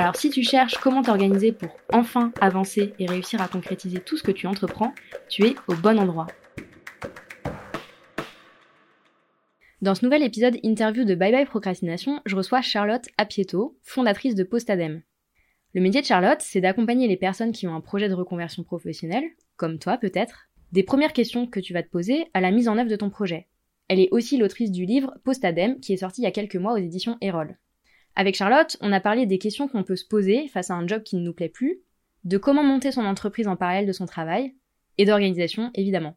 Alors si tu cherches comment t'organiser pour enfin avancer et réussir à concrétiser tout ce que tu entreprends, tu es au bon endroit. Dans ce nouvel épisode interview de Bye Bye Procrastination, je reçois Charlotte Apieto, fondatrice de Postadem. Le métier de Charlotte, c'est d'accompagner les personnes qui ont un projet de reconversion professionnelle, comme toi peut-être, des premières questions que tu vas te poser à la mise en œuvre de ton projet. Elle est aussi l'autrice du livre Postadem qui est sorti il y a quelques mois aux éditions Erol. Avec Charlotte, on a parlé des questions qu'on peut se poser face à un job qui ne nous plaît plus, de comment monter son entreprise en parallèle de son travail, et d'organisation évidemment.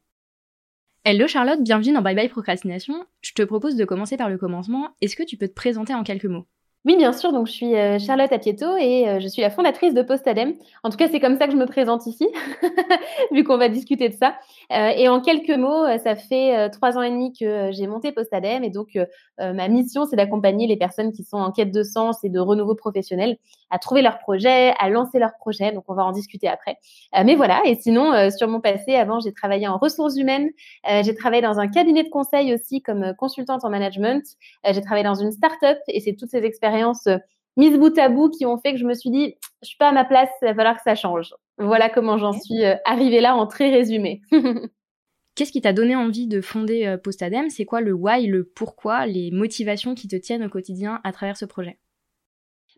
Hello Charlotte, bienvenue dans Bye Bye Procrastination. Je te propose de commencer par le commencement. Est-ce que tu peux te présenter en quelques mots? Oui, bien sûr. Donc, je suis euh, Charlotte Apieto et euh, je suis la fondatrice de Postadem. En tout cas, c'est comme ça que je me présente ici, vu qu'on va discuter de ça. Euh, et en quelques mots, ça fait trois ans et demi que j'ai monté Postadem. Et donc, ma mission, c'est d'accompagner les personnes qui sont en quête de sens et de renouveau professionnel à trouver leur projet, à lancer leur projet. Donc, on va en discuter après. mais voilà. Et sinon, sur mon passé, avant, j'ai travaillé en ressources humaines. j'ai travaillé dans un cabinet de conseil aussi comme consultante en management. j'ai travaillé dans une start-up et c'est toutes ces expériences expériences euh, mises bout à bout qui ont fait que je me suis dit, je suis pas à ma place, il va falloir que ça change. Voilà comment j'en suis euh, arrivée là en très résumé. Qu'est-ce qui t'a donné envie de fonder euh, Postadem? C'est quoi le why, le pourquoi, les motivations qui te tiennent au quotidien à travers ce projet?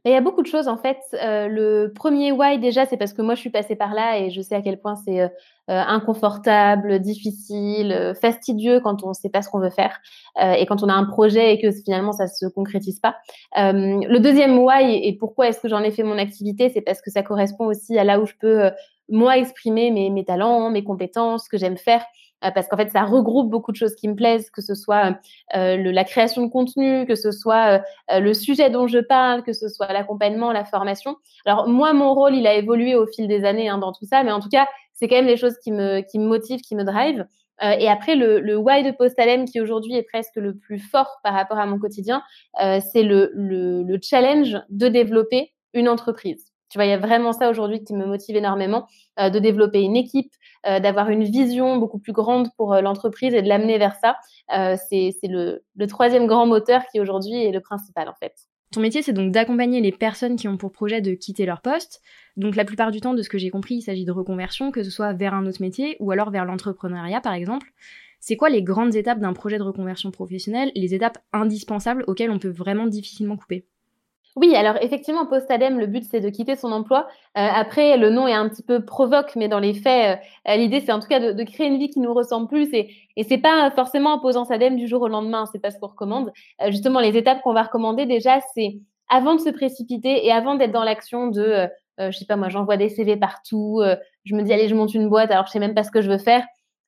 Il y a beaucoup de choses en fait. Euh, le premier why déjà, c'est parce que moi je suis passée par là et je sais à quel point c'est euh, euh, inconfortable, difficile, fastidieux quand on ne sait pas ce qu'on veut faire et quand on a un projet et que finalement ça se concrétise pas. le deuxième why et pourquoi est-ce que j'en ai fait mon activité, c'est parce que ça correspond aussi à là où je peux moi exprimer mes, mes talents, mes compétences, ce que j'aime faire. Euh, parce qu'en fait, ça regroupe beaucoup de choses qui me plaisent, que ce soit euh, le, la création de contenu, que ce soit euh, le sujet dont je parle, que ce soit l'accompagnement, la formation. Alors moi, mon rôle, il a évolué au fil des années hein, dans tout ça, mais en tout cas, c'est quand même des choses qui me, qui me motivent, qui me drive. Euh, et après, le, why de Postalem, qui aujourd'hui est presque le plus fort par rapport à mon quotidien, euh, c'est le, le challenge de développer une entreprise. Tu vois, il y a vraiment ça aujourd'hui qui me motive énormément, euh, de développer une équipe, euh, d'avoir une vision beaucoup plus grande pour euh, l'entreprise et de l'amener vers ça. c'est le, le troisième grand moteur qui aujourd'hui est le principal en fait. Ton métier, c'est donc d'accompagner les personnes qui ont pour projet de quitter leur poste. Donc la plupart du temps, de ce que j'ai compris, il s'agit de reconversion, que ce soit vers un autre métier ou alors vers l'entrepreneuriat, par exemple. C'est quoi les grandes étapes d'un projet de reconversion professionnelle, les étapes indispensables auxquelles on peut vraiment difficilement couper? Oui, alors effectivement, post-ADEME, le but, c'est de quitter son emploi. Euh, après, le nom est un petit peu provoque, mais dans les faits, euh, l'idée, c'est en tout cas de, créer une vie qui nous ressemble plus. Et, et c'est pas forcément en posant sa du jour au lendemain, c'est pas ce qu'on recommande. Euh, justement, les étapes qu'on va recommander déjà, c'est avant de se précipiter et avant d'être dans l'action de, je sais pas moi, j'envoie des CV partout, je me dis, allez, je monte une boîte, alors je sais même pas ce que je veux faire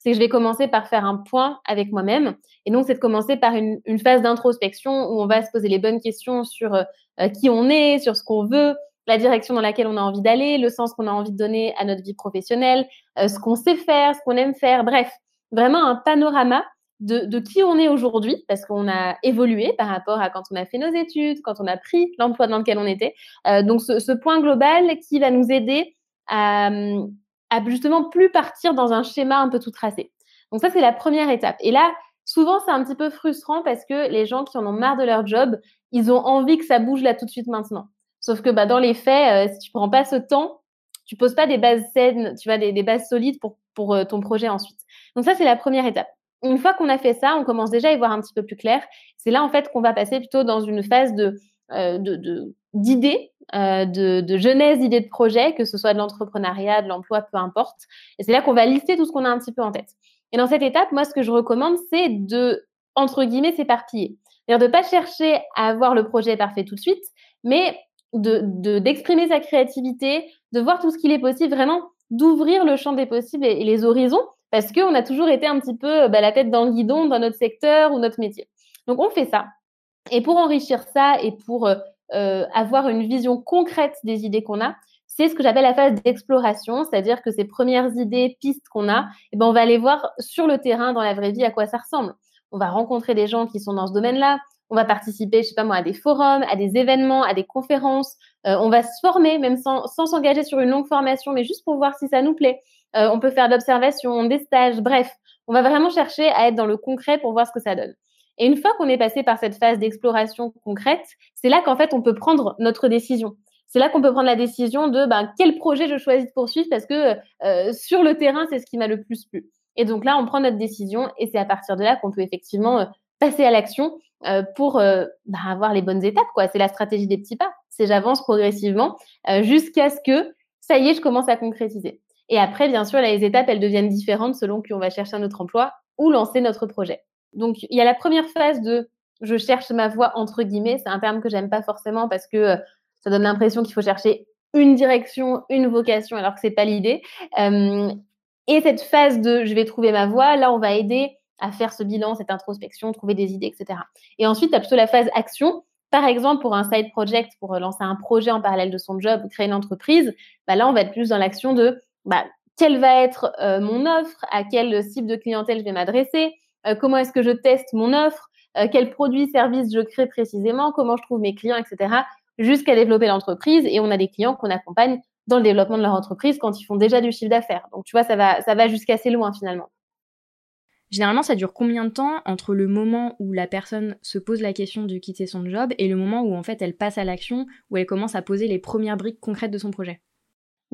c'est que je vais commencer par faire un point avec moi-même. Et donc, c'est de commencer par une, phase d'introspection où on va se poser les bonnes questions sur euh, qui on est, sur ce qu'on veut, la direction dans laquelle on a envie d'aller, le sens qu'on a envie de donner à notre vie professionnelle, euh, ce qu'on sait faire, ce qu'on aime faire. Bref, vraiment un panorama de, qui on est aujourd'hui, parce qu'on a évolué par rapport à quand on a fait nos études, quand on a pris l'emploi dans lequel on était. Euh, donc, ce, ce, point global qui va nous aider à, justement plus partir dans un schéma un peu tout tracé. Donc ça, c'est la première étape. Et là, souvent, c'est un petit peu frustrant parce que les gens qui en ont marre de leur job, ils ont envie que ça bouge là tout de suite maintenant. Sauf que bah, dans les faits, euh, si tu prends pas ce temps, tu poses pas des bases saines, tu vois, des, bases solides pour, pour euh, ton projet ensuite. Donc ça, c'est la première étape. Une fois qu'on a fait ça, on commence déjà à y voir un petit peu plus clair. C'est là, en fait, qu'on va passer plutôt dans une phase de, euh, d'idées, euh, de, de, jeunesse d'idées de projet, que ce soit de l'entrepreneuriat, de l'emploi, peu importe. Et c'est là qu'on va lister tout ce qu'on a un petit peu en tête. Et dans cette étape, moi, ce que je recommande, c'est de, entre guillemets, s'éparpiller. C'est-à-dire de pas chercher à avoir le projet parfait tout de suite, mais de, d'exprimer sa créativité, de voir tout ce qu'il est possible, vraiment d'ouvrir le champ des possibles et, les horizons, parce qu'on a toujours été un petit peu bah, la tête dans le guidon dans notre secteur ou notre métier. Donc on fait ça. Et pour enrichir ça et pour euh, avoir une vision concrète des idées qu'on a, c'est ce que j'appelle la phase d'exploration, c'est-à-dire que ces premières idées, pistes qu'on a, eh ben, on va aller voir sur le terrain, dans la vraie vie, à quoi ça ressemble. On va rencontrer des gens qui sont dans ce domaine-là, on va participer, je sais pas moi, à des forums, à des événements, à des conférences. Euh, on va se former, même sans s'engager sur une longue formation, mais juste pour voir si ça nous plaît. Euh, on peut faire de l'observation, des stages, bref. On va vraiment chercher à être dans le concret pour voir ce que ça donne. Et une fois qu'on est passé par cette phase d'exploration concrète, c'est là qu'en fait on peut prendre notre décision. C'est là qu'on peut prendre la décision de ben, quel projet je choisis de poursuivre parce que euh, sur le terrain, c'est ce qui m'a le plus plu. Et donc là, on prend notre décision et c'est à partir de là qu'on peut effectivement euh, passer à l'action euh, pour ben, avoir les bonnes étapes. quoi. C'est la stratégie des petits pas. C'est j'avance progressivement jusqu'à ce que, ça y est, je commence à concrétiser. Et après, bien sûr, les étapes, elles deviennent différentes selon qu'on va chercher un autre emploi ou lancer notre projet. Donc, il y a la première phase de je cherche ma voie entre guillemets. C'est un terme que j'aime pas forcément parce que euh, ça donne l'impression qu'il faut chercher une direction, une vocation, alors que c'est pas l'idée. Euh, et cette phase de je vais trouver ma voie, là, on va aider à faire ce bilan, cette introspection, trouver des idées, etc. Et ensuite, tu as plutôt la phase action. Par exemple, pour un side project, pour lancer un projet en parallèle de son job, créer une entreprise, bah là, on va être plus dans l'action de bah, quelle va être euh, mon offre, à quel cible de clientèle je vais m'adresser, euh, comment est-ce que je teste mon offre, euh, quels produits, services je crée précisément, comment je trouve mes clients, etc., jusqu'à développer l'entreprise. Et on a des clients qu'on accompagne dans le développement de leur entreprise quand ils font déjà du chiffre d'affaires. Donc, tu vois, ça va, ça va jusqu'assez loin finalement. Généralement, ça dure combien de temps entre le moment où la personne se pose la question de quitter son job et le moment où en fait elle passe à l'action, où elle commence à poser les premières briques concrètes de son projet?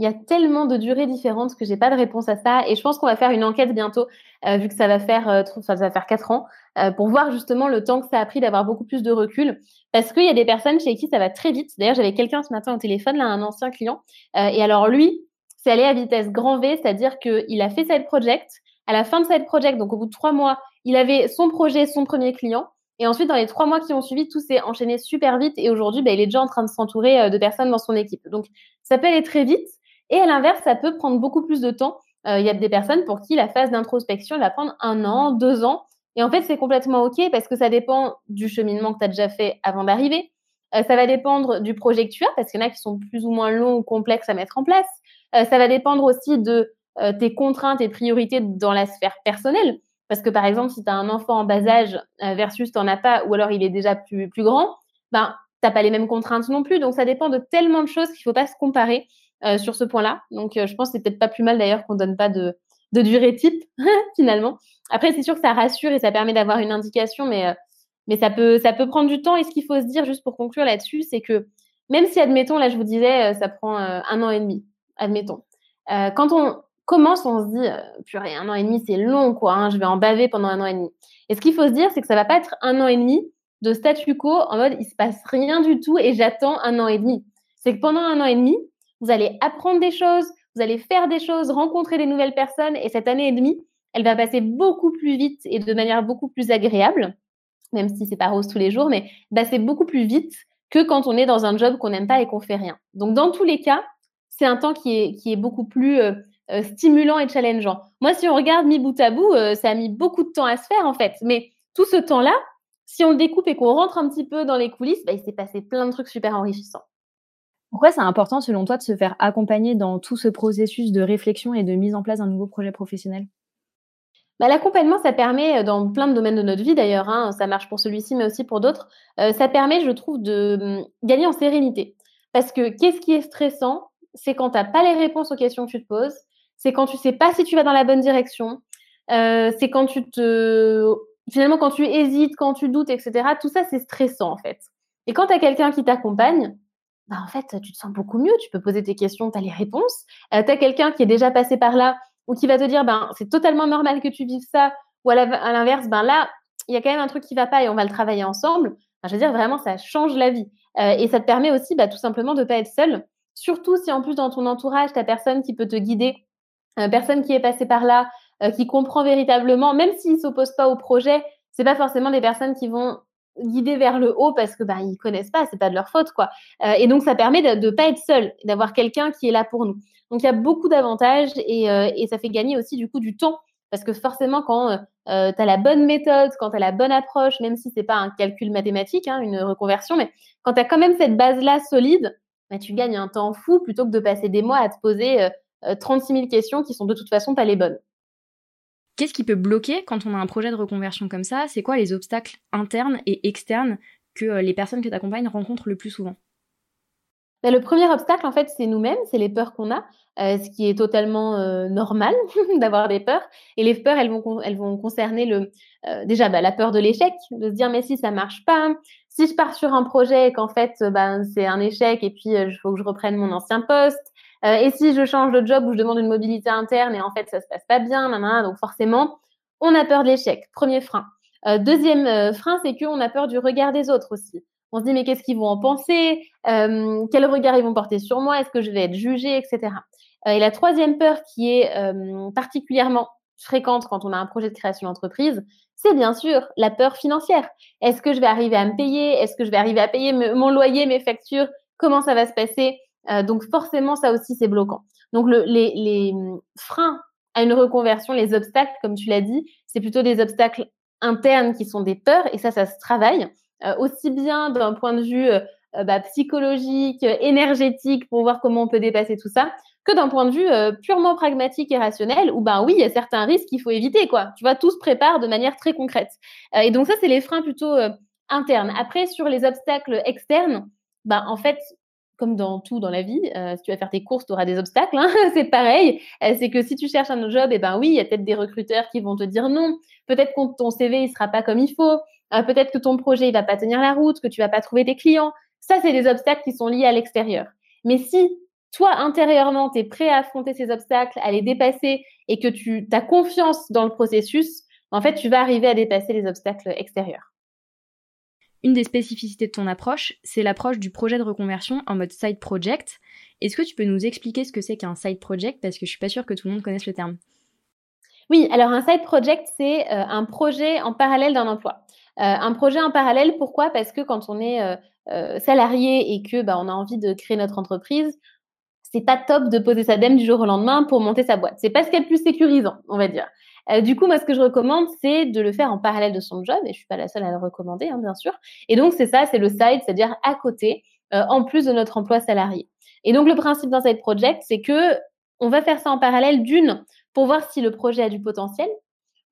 Il y a tellement de durées différentes que j'ai pas de réponse à ça. Et je pense qu'on va faire une enquête bientôt, euh, vu que ça va faire, euh, ça va faire quatre ans, euh, pour voir justement le temps que ça a pris d'avoir beaucoup plus de recul. Parce qu'il y a des personnes chez qui ça va très vite. D'ailleurs, j'avais quelqu'un ce matin au téléphone, là, un ancien client. et alors lui, c'est allé à vitesse grand V, c'est-à-dire qu'il a fait side project. À la fin de side project, donc au bout de trois mois, il avait son projet, son premier client. Et ensuite, dans les trois mois qui ont suivi, tout s'est enchaîné super vite. Et aujourd'hui, bah, il est déjà en train de s'entourer de personnes dans son équipe. Donc, ça peut aller très vite. Et à l'inverse, ça peut prendre beaucoup plus de temps. Euh, il y a des personnes pour qui la phase d'introspection va prendre un an, deux ans. Et en fait, c'est complètement OK parce que ça dépend du cheminement que tu as déjà fait avant d'arriver. Euh, ça va dépendre du projet que tu as parce qu'il y en a qui sont plus ou moins longs ou complexes à mettre en place. Euh, ça va dépendre aussi de tes contraintes et priorités dans la sphère personnelle. Parce que par exemple, si tu as un enfant en bas âge versus tu n'en as pas ou alors il est déjà plus, grand, ben, tu n'as pas les mêmes contraintes non plus. Donc ça dépend de tellement de choses qu'il ne faut pas se comparer. Euh, sur ce point-là. Donc, euh, je pense que c'est peut-être pas plus mal d'ailleurs qu'on donne pas de, de durée type finalement. Après, c'est sûr que ça rassure et ça permet d'avoir une indication, mais, euh, mais ça, peut, ça peut prendre du temps. Et ce qu'il faut se dire, juste pour conclure là-dessus, c'est que même si, admettons, là, je vous disais, ça prend un an et demi, admettons. quand on commence, on se dit, purée, un an et demi, c'est long, quoi. Hein, je vais en baver pendant un an et demi. Et ce qu'il faut se dire, c'est que ça va pas être un an et demi de statu quo en mode, il se passe rien du tout et j'attends un an et demi. C'est que pendant un an et demi, vous allez apprendre des choses, vous allez faire des choses, rencontrer des nouvelles personnes et cette année et demie, elle va passer beaucoup plus vite et de manière beaucoup plus agréable, même si c'est pas rose tous les jours, mais c'est beaucoup plus vite que quand on est dans un job qu'on n'aime pas et qu'on fait rien. Donc dans tous les cas, c'est un temps qui est, qui est beaucoup plus euh, euh, stimulant et challengeant. Moi, si on regarde mi bout à bout, euh, ça a mis beaucoup de temps à se faire en fait, mais tout ce temps-là, si on le découpe et qu'on rentre un petit peu dans les coulisses, bah, il s'est passé plein de trucs super enrichissants. Pourquoi c'est important selon toi de se faire accompagner dans tout ce processus de réflexion et de mise en place d'un nouveau projet professionnel? Bah, L'accompagnement, ça permet, euh, dans plein de domaines de notre vie d'ailleurs, hein, ça marche pour celui-ci mais aussi pour d'autres, euh, ça permet, je trouve, de hum, gagner en sérénité. Parce que qu'est-ce qui est stressant? C'est quand tu n'as pas les réponses aux questions que tu te poses, c'est quand tu sais pas si tu vas dans la bonne direction, euh, c'est quand tu te... Finalement, quand tu hésites, quand tu doutes, etc., tout ça, c'est stressant en fait. Et quand tu as quelqu'un qui t'accompagne, bah, en fait, tu te sens beaucoup mieux. Tu peux poser tes questions, tu as les réponses. Euh, tu as quelqu'un qui est déjà passé par là ou qui va te dire, ben, c'est totalement normal que tu vives ça. Ou à l'inverse, ben là, il y a quand même un truc qui va pas et on va le travailler ensemble. je veux dire, vraiment, ça change la vie. Euh, et ça te permet aussi, bah, tout simplement, de pas être seul. Surtout si en plus dans ton entourage, tu as personne qui peut te guider, euh, personne qui est passé par là, qui comprend véritablement, même s'il ne s'oppose pas au projet, c'est pas forcément des personnes qui vont guider vers le haut parce que bah ils connaissent pas, c'est pas de leur faute quoi. Euh, et donc ça permet de ne pas être seul, d'avoir quelqu'un qui est là pour nous. Donc il y a beaucoup d'avantages et, euh, ça fait gagner aussi du coup du temps parce que forcément quand euh, tu as la bonne méthode, quand tu as la bonne approche, même si c'est pas un calcul mathématique, hein, une reconversion, mais quand tu as quand même cette base là solide, bah, tu gagnes un temps fou plutôt que de passer des mois à te poser 36 000 questions qui sont de toute façon pas les bonnes. Qu'est-ce qui peut bloquer quand on a un projet de reconversion comme ça? C'est quoi les obstacles internes et externes que les personnes que tu accompagnes rencontrent le plus souvent? Bah, le premier obstacle, en fait, c'est nous-mêmes, c'est les peurs qu'on a, euh, ce qui est totalement euh, normal d'avoir des peurs. Et les peurs, elles vont, concerner le, euh, déjà bah, la peur de l'échec, de se dire mais si ça marche pas, si je pars sur un projet et qu'en fait ben c'est un échec et puis il faut que je reprenne mon ancien poste, et si je change de job ou je demande une mobilité interne et en fait ça se passe pas bien, donc forcément on a peur de l'échec. Premier frein. deuxième frein, c'est qu'on a peur du regard des autres aussi. On se dit, mais qu'est-ce qu'ils vont en penser? Euh, Quel regard ils vont porter sur moi? Est-ce que je vais être jugée, etc. Euh, et la troisième peur qui est euh, particulièrement fréquente quand on a un projet de création d'entreprise, c'est bien sûr la peur financière. Est-ce que je vais arriver à me payer? Est-ce que je vais arriver à payer mon loyer, mes factures? Comment ça va se passer? Donc forcément, ça aussi, c'est bloquant. Donc le, les, les freins à une reconversion, les obstacles, comme tu l'as dit, c'est plutôt des obstacles internes qui sont des peurs, et ça, ça se travaille. Euh, aussi bien d'un point de vue euh, euh, bah, psychologique, énergétique, pour voir comment on peut dépasser tout ça, que d'un point de vue purement pragmatique et rationnel, où ben oui, il y a certains risques qu'il faut éviter, quoi. Tu vois, tout se prépare de manière très concrète. et donc ça, c'est les freins plutôt internes. Après, sur les obstacles externes, ben en fait, comme dans tout dans la vie, si tu vas faire tes courses, tu auras des obstacles. Hein, c'est pareil. c'est que si tu cherches un job, eh ben oui, il y a peut-être des recruteurs qui vont te dire non. Peut-être que ton CV il sera pas comme il faut. Euh, peut-être que ton projet il va pas tenir la route, que tu vas pas trouver des clients. Ça, c'est des obstacles qui sont liés à l'extérieur. Mais si toi, intérieurement, tu es prêt à affronter ces obstacles, à les dépasser et que tu as confiance dans le processus, en fait, tu vas arriver à dépasser les obstacles extérieurs. Une des spécificités de ton approche, c'est l'approche du projet de reconversion en mode side project. Est-ce que tu peux nous expliquer ce que c'est qu'un side project? Parce que je suis pas sûre que tout le monde connaisse le terme. Oui, alors un side project, c'est euh, un projet en parallèle d'un emploi. Euh, un projet en parallèle, pourquoi? Parce que quand on est euh, salarié et que bah, on a envie de créer notre entreprise, c'est pas top de poser sa dème du jour au lendemain pour monter sa boîte. C'est pas ce qui est le plus sécurisant, on va dire. Du coup, moi, ce que je recommande, c'est de le faire en parallèle de son job, et je suis pas la seule à le recommander, hein, bien sûr. Et donc, c'est ça, c'est le side, c'est-à-dire à côté, en plus de notre emploi salarié. Et donc, le principe d'un side project, c'est que on va faire ça en parallèle d'une pour voir si le projet a du potentiel,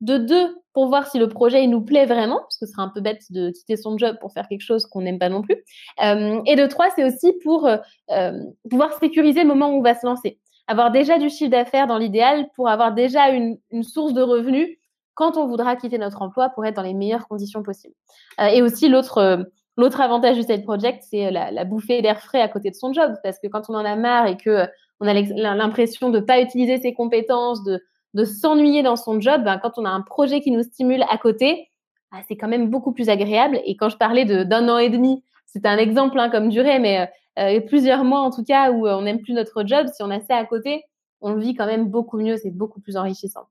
de deux, pour voir si le projet nous plaît vraiment, parce que ce serait un peu bête de quitter son job pour faire quelque chose qu'on n'aime pas non plus. Euh, et de trois, c'est aussi pour euh, euh, pouvoir sécuriser le moment où on va se lancer. Avoir déjà du chiffre d'affaires dans l'idéal pour avoir déjà une, source de revenus quand on voudra quitter notre emploi pour être dans les meilleures conditions possibles. et aussi, l'autre L'autre avantage du side project, c'est la, la, bouffée d'air frais à côté de son job, parce que quand on en a marre et que on a l'impression de ne pas utiliser ses compétences, de, de s'ennuyer dans son job, ben, quand on a un projet qui nous stimule à côté, ben, c'est quand même beaucoup plus agréable. Et quand je parlais d'un an et demi, c'est un exemple hein, comme durée, mais euh, euh, plusieurs mois en tout cas où euh, on n'aime plus notre job, si on a ça à côté, on le vit quand même beaucoup mieux, c'est beaucoup plus enrichissant.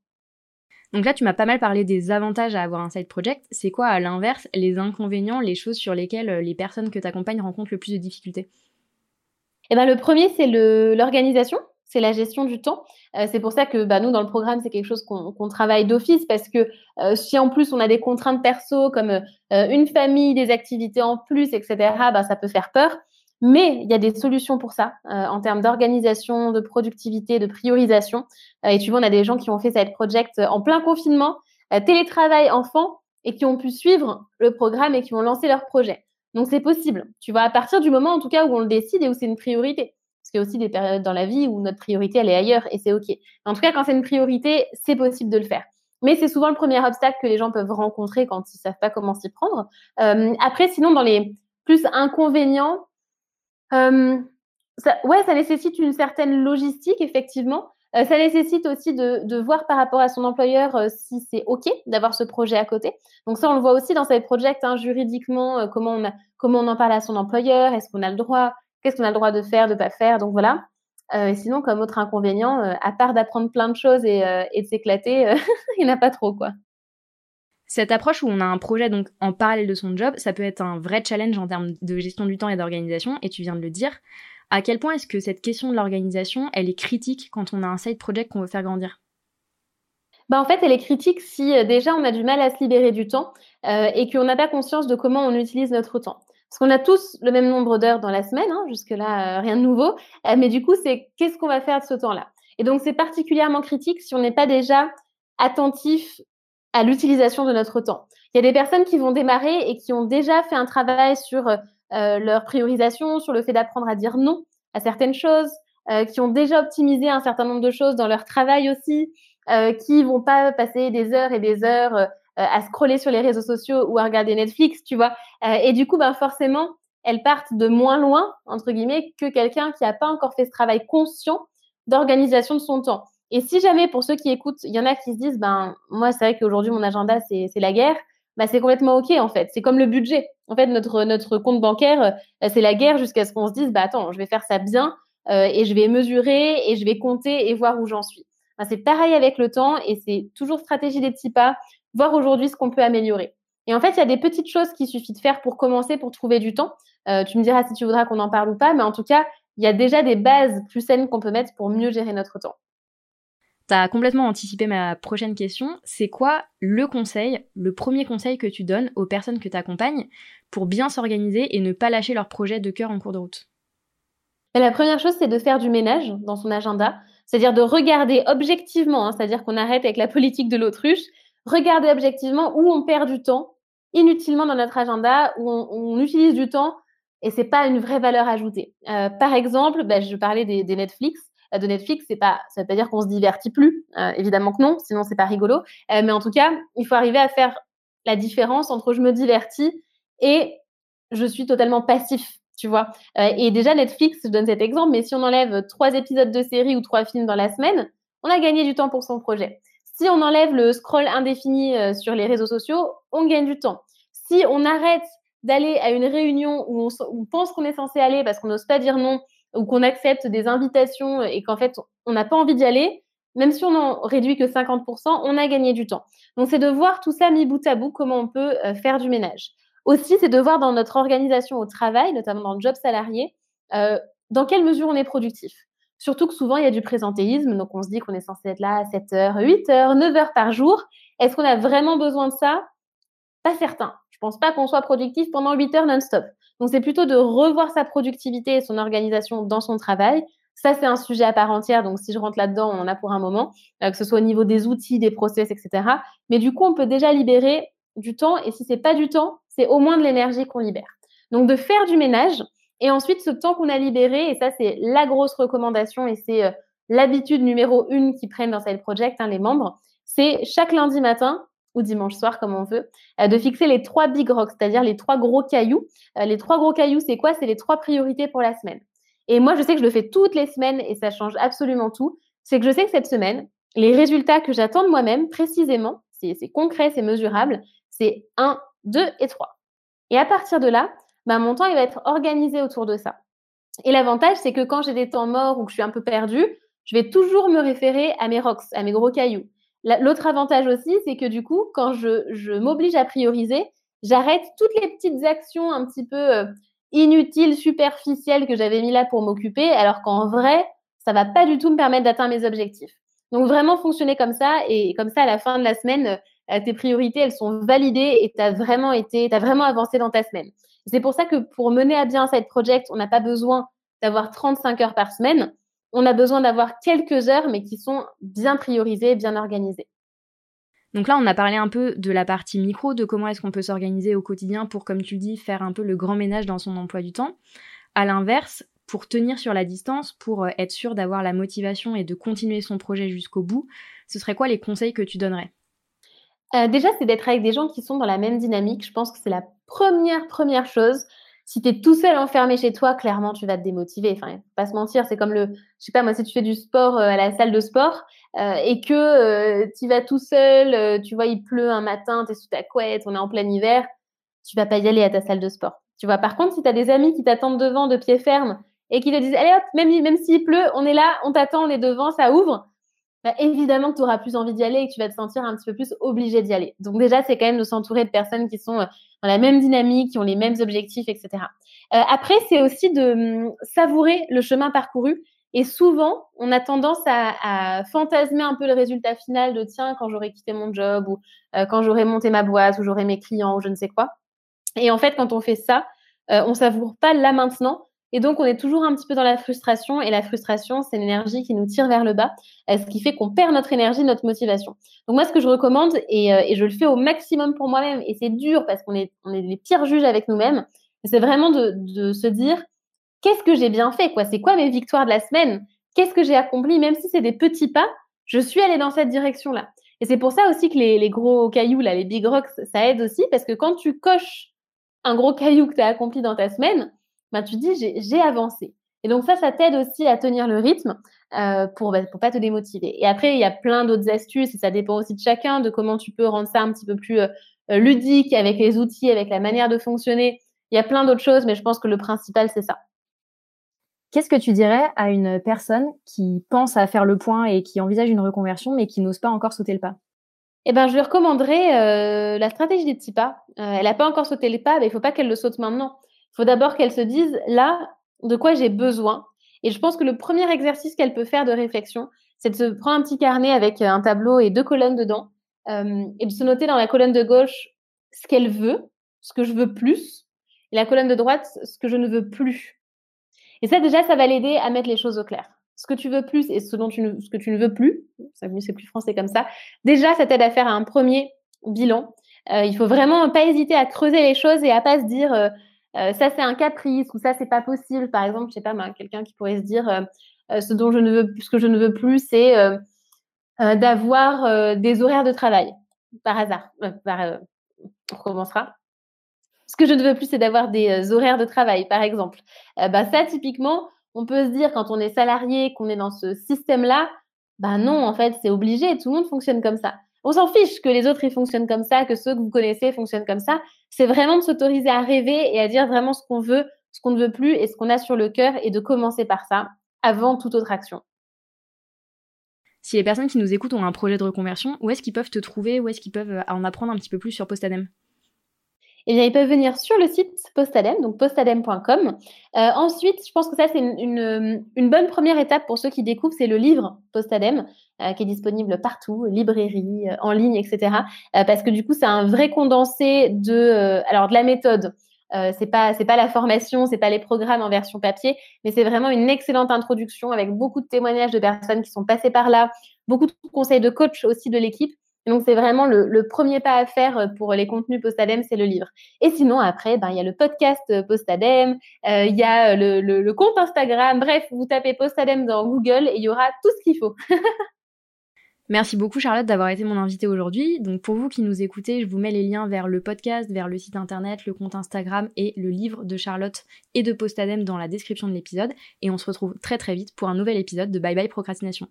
Donc là, tu m'as pas mal parlé des avantages à avoir un side project. C'est quoi, à l'inverse, les inconvénients, les choses sur lesquelles les personnes que tu accompagnes rencontrent le plus de difficultés? Eh ben, Le premier, c'est l'organisation c'est la gestion du temps. Euh, c'est pour ça que bah, nous, dans le programme, c'est quelque chose qu'on travaille d'office parce que euh, si en plus on a des contraintes perso comme euh, une famille, des activités en plus, etc., bah, ça peut faire peur. Mais il y a des solutions pour ça en termes d'organisation, de productivité, de priorisation. et tu vois, on a des gens qui ont fait cette project en plein confinement, télétravail enfant, et qui ont pu suivre le programme et qui ont lancé leur projet. Donc c'est possible. Tu vois, à partir du moment en tout cas où on le décide et où c'est une priorité. Parce qu'il y a aussi des périodes dans la vie où notre priorité, elle est ailleurs et c'est OK. En tout cas, quand c'est une priorité, c'est possible de le faire. Mais c'est souvent le premier obstacle que les gens peuvent rencontrer quand ils savent pas comment s'y prendre. Euh, après, sinon, dans les plus inconvénients, euh, ça, ouais, ça nécessite une certaine logistique, effectivement. Euh, ça nécessite aussi de, voir par rapport à son employeur si c'est OK d'avoir ce projet à côté. Donc ça, on le voit aussi dans cette project, hein, juridiquement, comment, on comment on en parle à son employeur, est-ce qu'on a le droit, qu'est-ce qu'on a le droit de faire, de pas faire. Donc voilà. Euh, sinon, comme autre inconvénient, euh, à part d'apprendre plein de choses et, euh, et de s'éclater, il n'y en a pas trop, quoi. Cette approche où on a un projet donc en parallèle de son job, ça peut être un vrai challenge en termes de gestion du temps et d'organisation, et tu viens de le dire. À quel point est-ce que cette question de l'organisation, elle est critique quand on a un side project qu'on veut faire grandir? Bah en fait, elle est critique si déjà on a du mal à se libérer du temps et qu'on n'a pas conscience de comment on utilise notre temps. Parce qu'on a tous le même nombre d'heures dans la semaine, hein, jusque-là, rien de nouveau. mais du coup, c'est qu'est-ce qu'on va faire de ce temps-là? Et donc, c'est particulièrement critique si on n'est pas déjà attentif à l'utilisation de notre temps. Il y a des personnes qui vont démarrer et qui ont déjà fait un travail sur leur priorisation, sur le fait d'apprendre à dire non à certaines choses, qui ont déjà optimisé un certain nombre de choses dans leur travail aussi, euh, qui vont pas passer des heures et des heures euh, à scroller sur les réseaux sociaux ou à regarder Netflix, tu vois. Euh, et du coup, ben forcément, elles partent de moins loin, entre guillemets, que quelqu'un qui n'a pas encore fait ce travail conscient d'organisation de son temps. Et si jamais, pour ceux qui écoutent, il y en a qui se disent, ben, moi, c'est vrai qu'aujourd'hui, mon agenda, c'est la guerre, ben, c'est complètement OK, en fait. C'est comme le budget. En fait, notre, notre compte bancaire, c'est la guerre jusqu'à ce qu'on se dise, bah, attends, je vais faire ça bien et je vais mesurer et je vais compter et voir où j'en suis c'est pareil avec le temps et c'est toujours stratégie des petits pas, voir aujourd'hui ce qu'on peut améliorer. Et en fait, il y a des petites choses qu'il suffit de faire pour commencer, pour trouver du temps. Euh, tu me diras si tu voudras qu'on en parle ou pas, mais en tout cas, il y a déjà des bases plus saines qu'on peut mettre pour mieux gérer notre temps. Tu as complètement anticipé ma prochaine question. C'est quoi le conseil, le premier conseil que tu donnes aux personnes que tu accompagnes pour bien s'organiser et ne pas lâcher leur projet de cœur en cours de route? La première chose, c'est de faire du ménage dans son agenda. C'est-à-dire de regarder objectivement, hein, c'est-à-dire qu'on arrête avec la politique de l'autruche, regarder objectivement où on perd du temps inutilement dans notre agenda, où on, utilise du temps et c'est pas une vraie valeur ajoutée. Euh, par exemple, bah, je parlais des, Netflix. Euh, de Netflix, c'est pas, ça veut pas dire qu'on se divertit plus, euh, évidemment que non, sinon c'est pas rigolo. mais en tout cas, il faut arriver à faire la différence entre je me divertis et je suis totalement passif tu vois. Et déjà, Netflix, je donne cet exemple, mais si on enlève trois épisodes de série ou trois films dans la semaine, on a gagné du temps pour son projet. Si on enlève le scroll indéfini euh, sur les réseaux sociaux, on gagne du temps. Si on arrête d'aller à une réunion où on, pense qu'on est censé aller parce qu'on n'ose pas dire non, ou qu'on accepte des invitations et qu'en fait, on n'a pas envie d'y aller, même si on en réduit que 50%, on a gagné du temps. Donc, c'est de voir tout ça mis bout à bout, comment on peut euh, faire du ménage. Aussi, c'est de voir dans notre organisation au travail, notamment dans le job salarié, euh, dans quelle mesure on est productif. Surtout que souvent, il y a du présentéisme, donc on se dit qu'on est censé être là à 7 heures, 8 heures, 9 heures par jour. Est-ce qu'on a vraiment besoin de ça? Pas certain. Je pense pas qu'on soit productif pendant 8 heures non-stop. Donc, c'est plutôt de revoir sa productivité et son organisation dans son travail. Ça, c'est un sujet à part entière. Donc, si je rentre là-dedans, on en a pour un moment, euh, que ce soit au niveau des outils, des process, etc. Mais du coup, on peut déjà libérer du temps. Et si c'est pas du temps, c'est au moins de l'énergie qu'on libère. Donc de faire du ménage et ensuite ce temps qu'on a libéré, et ça c'est la grosse recommandation et c'est euh, l'habitude numéro une qui prennent dans Side Project, hein, les membres, c'est chaque lundi matin ou dimanche soir comme on veut, euh, de fixer les trois big rocks, c'est-à-dire les trois gros cailloux. Euh, les trois gros cailloux, c'est quoi? C'est les trois priorités pour la semaine. Et moi, je sais que je le fais toutes les semaines et ça change absolument tout. C'est que je sais que cette semaine, les résultats que j'attends de moi-même, précisément, c'est concret, c'est mesurable, c'est 1, 2 et 3. Et à partir de là, bah, mon temps va être organisé autour de ça. Et l'avantage, c'est que quand j'ai des temps morts ou que je suis un peu perdue, je vais toujours me référer à mes rocks, à mes gros cailloux. L'autre avantage aussi, c'est que du coup, quand je, je m'oblige à prioriser, j'arrête toutes les petites actions un petit peu euh, inutiles, superficielles que j'avais mis là pour m'occuper, alors qu'en vrai, ça va pas du tout me permettre d'atteindre mes objectifs. Donc vraiment fonctionner comme ça et comme ça à la fin de la semaine, euh, tes priorités, elles sont validées et tu as vraiment été, tu vraiment avancé dans ta semaine. C'est pour ça que pour mener à bien cette project, on n'a pas besoin d'avoir 35 heures par semaine. On a besoin d'avoir quelques heures, mais qui sont bien priorisées, bien organisées. Donc là, on a parlé un peu de la partie micro, de comment est-ce qu'on peut s'organiser au quotidien pour, comme tu le dis, faire un peu le grand ménage dans son emploi du temps. À l'inverse, pour tenir sur la distance, pour euh, être sûr d'avoir la motivation et de continuer son projet jusqu'au bout, ce serait quoi les conseils que tu donnerais? Euh, déjà, c'est d'être avec des gens qui sont dans la même dynamique. Je pense que c'est la première, première chose. Si tu es tout seul enfermé chez toi, clairement, tu vas te démotiver. Enfin, pas se mentir, c'est comme le, je sais pas, moi, si tu fais du sport euh, à la salle de sport euh, et que tu vas tout seul, tu vois, il pleut un matin, tu es sous ta couette, on est en plein hiver, tu vas pas y aller à ta salle de sport. Tu vois, par contre, si tu as des amis qui t'attendent devant de pied ferme et qui te disent, allez hop, même, même s'il pleut, on est là, on t'attend, on est devant, ça ouvre, bah, évidemment que tu auras plus envie d'y aller et que tu vas te sentir un petit peu plus obligé d'y aller. Donc déjà, c'est quand même de s'entourer de personnes qui sont euh, dans la même dynamique, qui ont les mêmes objectifs, etc. Euh, après, c'est aussi de hum, savourer le chemin parcouru. Et souvent, on a tendance à, fantasmer un peu le résultat final de tiens, quand j'aurai quitté mon job ou euh, quand j'aurai monté ma boîte ou j'aurai mes clients ou je ne sais quoi. Et en fait, quand on fait ça, on savoure pas là maintenant. Et donc, on est toujours un petit peu dans la frustration. Et la frustration, c'est l'énergie qui nous tire vers le bas, ce qui fait qu'on perd notre énergie, notre motivation. Donc, moi, ce que je recommande, et, et je le fais au maximum pour moi-même, et c'est dur parce qu'on est, les pires juges avec nous-mêmes, c'est vraiment de, de, se dire qu'est-ce que j'ai bien fait quoi? C'est quoi mes victoires de la semaine? Qu'est-ce que j'ai accompli? Même si c'est des petits pas, je suis allée dans cette direction-là. Et c'est pour ça aussi que les, les, gros cailloux, là, les big rocks, ça aide aussi parce que quand tu coches un gros caillou que tu as accompli dans ta semaine, bah, tu dis j'ai avancé. Et donc ça, ça t'aide aussi à tenir le rythme euh, pour ne pour pas te démotiver. Et après, il y a plein d'autres astuces et ça dépend aussi de chacun, de comment tu peux rendre ça un petit peu plus euh, ludique avec les outils, avec la manière de fonctionner. Il y a plein d'autres choses, mais je pense que le principal, c'est ça. Qu'est-ce que tu dirais à une personne qui pense à faire le point et qui envisage une reconversion, mais qui n'ose pas encore sauter le pas? Eh ben, je lui recommanderais euh, la stratégie des petits pas. Euh, elle n'a pas encore sauté le pas, mais il ne faut pas qu'elle le saute maintenant. Il faut d'abord qu'elle se dise là de quoi j'ai besoin. Et je pense que le premier exercice qu'elle peut faire de réflexion, c'est de se prendre un petit carnet avec un tableau et deux colonnes dedans, euh, et de se noter dans la colonne de gauche ce qu'elle veut, ce que je veux plus, et la colonne de droite, ce que je ne veux plus. Et ça, déjà, ça va l'aider à mettre les choses au clair. Ce que tu veux plus et ce, dont tu ce que tu ne veux plus, c'est plus français comme ça, déjà, ça t'aide à faire un premier bilan. Euh, il faut vraiment pas hésiter à creuser les choses et à pas se dire euh, euh, ça c'est un caprice ou ça c'est pas possible. Par exemple, je sais pas, quelqu'un qui pourrait se dire ce dont je ne veux, ce que je ne veux plus, c'est d'avoir des horaires de travail par hasard. On recommencera ce que je ne veux plus, c'est d'avoir des euh, horaires de travail, par exemple. Euh, bah, ça, typiquement, on peut se dire quand on est salarié, qu'on est dans ce système-là, bah non, en fait, c'est obligé, tout le monde fonctionne comme ça. On s'en fiche que les autres ils fonctionnent comme ça, que ceux que vous connaissez fonctionnent comme ça. C'est vraiment de s'autoriser à rêver et à dire vraiment ce qu'on veut, ce qu'on ne veut plus et ce qu'on a sur le cœur et de commencer par ça avant toute autre action. Si les personnes qui nous écoutent ont un projet de reconversion, où est-ce qu'ils peuvent te trouver? Où est-ce qu'ils peuvent euh, en apprendre un petit peu plus sur Postadem eh bien, ils peuvent venir sur le site Postadem, donc postadem.com. Euh, ensuite, je pense que ça, c'est une, bonne première étape pour ceux qui découvrent, c'est le livre Postadem, euh, qui est disponible partout, librairie, euh, en ligne, etc. Parce que du coup, c'est un vrai condensé de, alors, de la méthode. Euh, c'est pas c'est pas la formation, c'est pas les programmes en version papier, mais c'est vraiment une excellente introduction avec beaucoup de témoignages de personnes qui sont passées par là, beaucoup de conseils de coach aussi de l'équipe donc, c'est vraiment le, premier pas à faire euh, pour les contenus Postadem, c'est le livre. Et sinon, après, ben, il y a le podcast euh, Postadem, euh, il y a le, compte Instagram. Bref, vous tapez Postadem dans Google et il y aura tout ce qu'il faut. Merci beaucoup Charlotte d'avoir été mon invitée aujourd'hui. Donc pour vous qui nous écoutez, je vous mets les liens vers le podcast, vers le site internet, le compte Instagram et le livre de Charlotte et de Postadem dans la description de l'épisode. Et on se retrouve très très vite pour un nouvel épisode de Bye Bye Procrastination.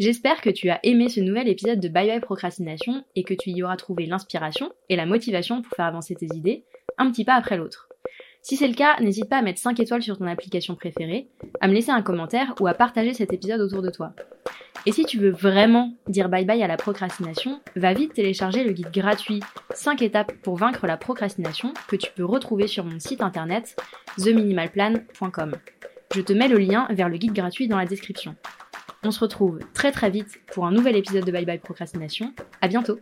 J'espère que tu as aimé ce nouvel épisode de Bye Bye Procrastination et que tu y auras trouvé l'inspiration et la motivation pour faire avancer tes idées, un petit pas après l'autre. Si c'est le cas, n'hésite pas à mettre 5 étoiles sur ton application préférée, à me laisser un commentaire ou à partager cet épisode autour de toi. Et si tu veux vraiment dire bye bye à la procrastination, va vite télécharger le guide gratuit 5 étapes pour vaincre la procrastination que tu peux retrouver sur mon site internet theminimalplan.com. Je te mets le lien vers le guide gratuit dans la description. On se retrouve très très vite pour un nouvel épisode de Bye Bye Procrastination. À bientôt!